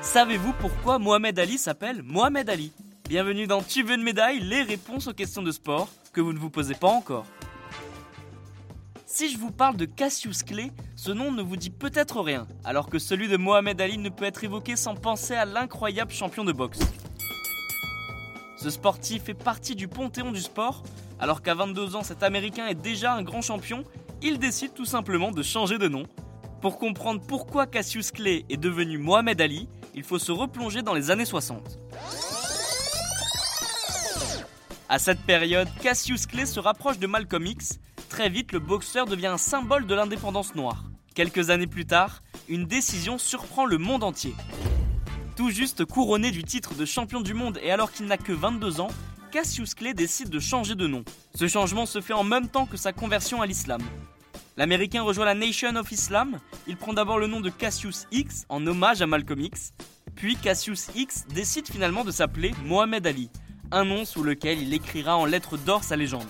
Savez-vous pourquoi Mohamed Ali s'appelle Mohamed Ali? Bienvenue dans Tu veux une médaille, les réponses aux questions de sport que vous ne vous posez pas encore. Si je vous parle de Cassius Clay, ce nom ne vous dit peut-être rien, alors que celui de Mohamed Ali ne peut être évoqué sans penser à l'incroyable champion de boxe. Ce sportif fait partie du panthéon du sport, alors qu'à 22 ans cet Américain est déjà un grand champion, il décide tout simplement de changer de nom. Pour comprendre pourquoi Cassius Clay est devenu Mohamed Ali, il faut se replonger dans les années 60. À cette période, Cassius Clay se rapproche de Malcolm X. Très vite, le boxeur devient un symbole de l'indépendance noire. Quelques années plus tard, une décision surprend le monde entier. Tout juste couronné du titre de champion du monde et alors qu'il n'a que 22 ans, Cassius Clay décide de changer de nom. Ce changement se fait en même temps que sa conversion à l'islam. L'Américain rejoint la Nation of Islam. Il prend d'abord le nom de Cassius X en hommage à Malcolm X. Puis Cassius X décide finalement de s'appeler Mohamed Ali, un nom sous lequel il écrira en lettres d'or sa légende.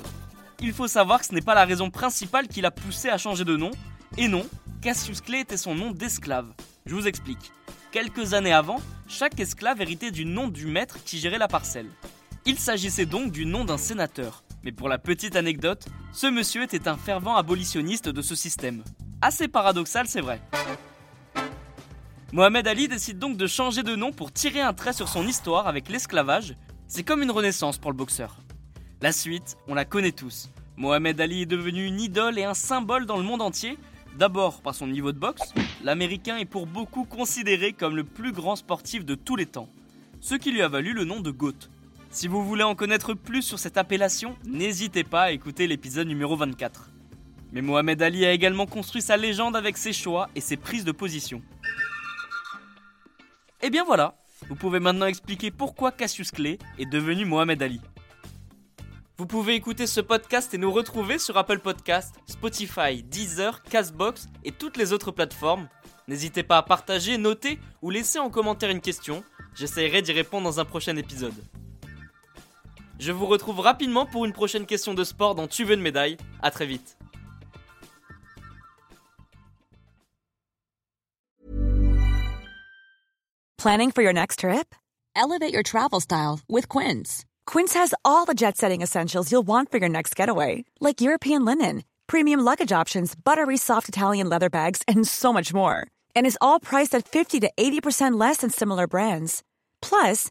Il faut savoir que ce n'est pas la raison principale qui l'a poussé à changer de nom. Et non, Cassius Clay était son nom d'esclave. Je vous explique. Quelques années avant, chaque esclave héritait du nom du maître qui gérait la parcelle. Il s'agissait donc du nom d'un sénateur. Mais pour la petite anecdote, ce monsieur était un fervent abolitionniste de ce système. Assez paradoxal, c'est vrai. Mohamed Ali décide donc de changer de nom pour tirer un trait sur son histoire avec l'esclavage. C'est comme une renaissance pour le boxeur. La suite, on la connaît tous. Mohamed Ali est devenu une idole et un symbole dans le monde entier. D'abord par son niveau de boxe, l'Américain est pour beaucoup considéré comme le plus grand sportif de tous les temps, ce qui lui a valu le nom de GOAT. Si vous voulez en connaître plus sur cette appellation, n'hésitez pas à écouter l'épisode numéro 24. Mais Mohamed Ali a également construit sa légende avec ses choix et ses prises de position. Et bien voilà, vous pouvez maintenant expliquer pourquoi Cassius Clay est devenu Mohamed Ali. Vous pouvez écouter ce podcast et nous retrouver sur Apple Podcast, Spotify, Deezer, Castbox et toutes les autres plateformes. N'hésitez pas à partager, noter ou laisser en commentaire une question. J'essaierai d'y répondre dans un prochain épisode. Je vous retrouve rapidement pour une prochaine question de sport dans Tu veux une médaille. À très vite. Planning for your next trip? Elevate your travel style with Quince. Quince has all the jet setting essentials you'll want for your next getaway, like European linen, premium luggage options, buttery soft Italian leather bags, and so much more. And is all priced at 50 to 80% less than similar brands. Plus,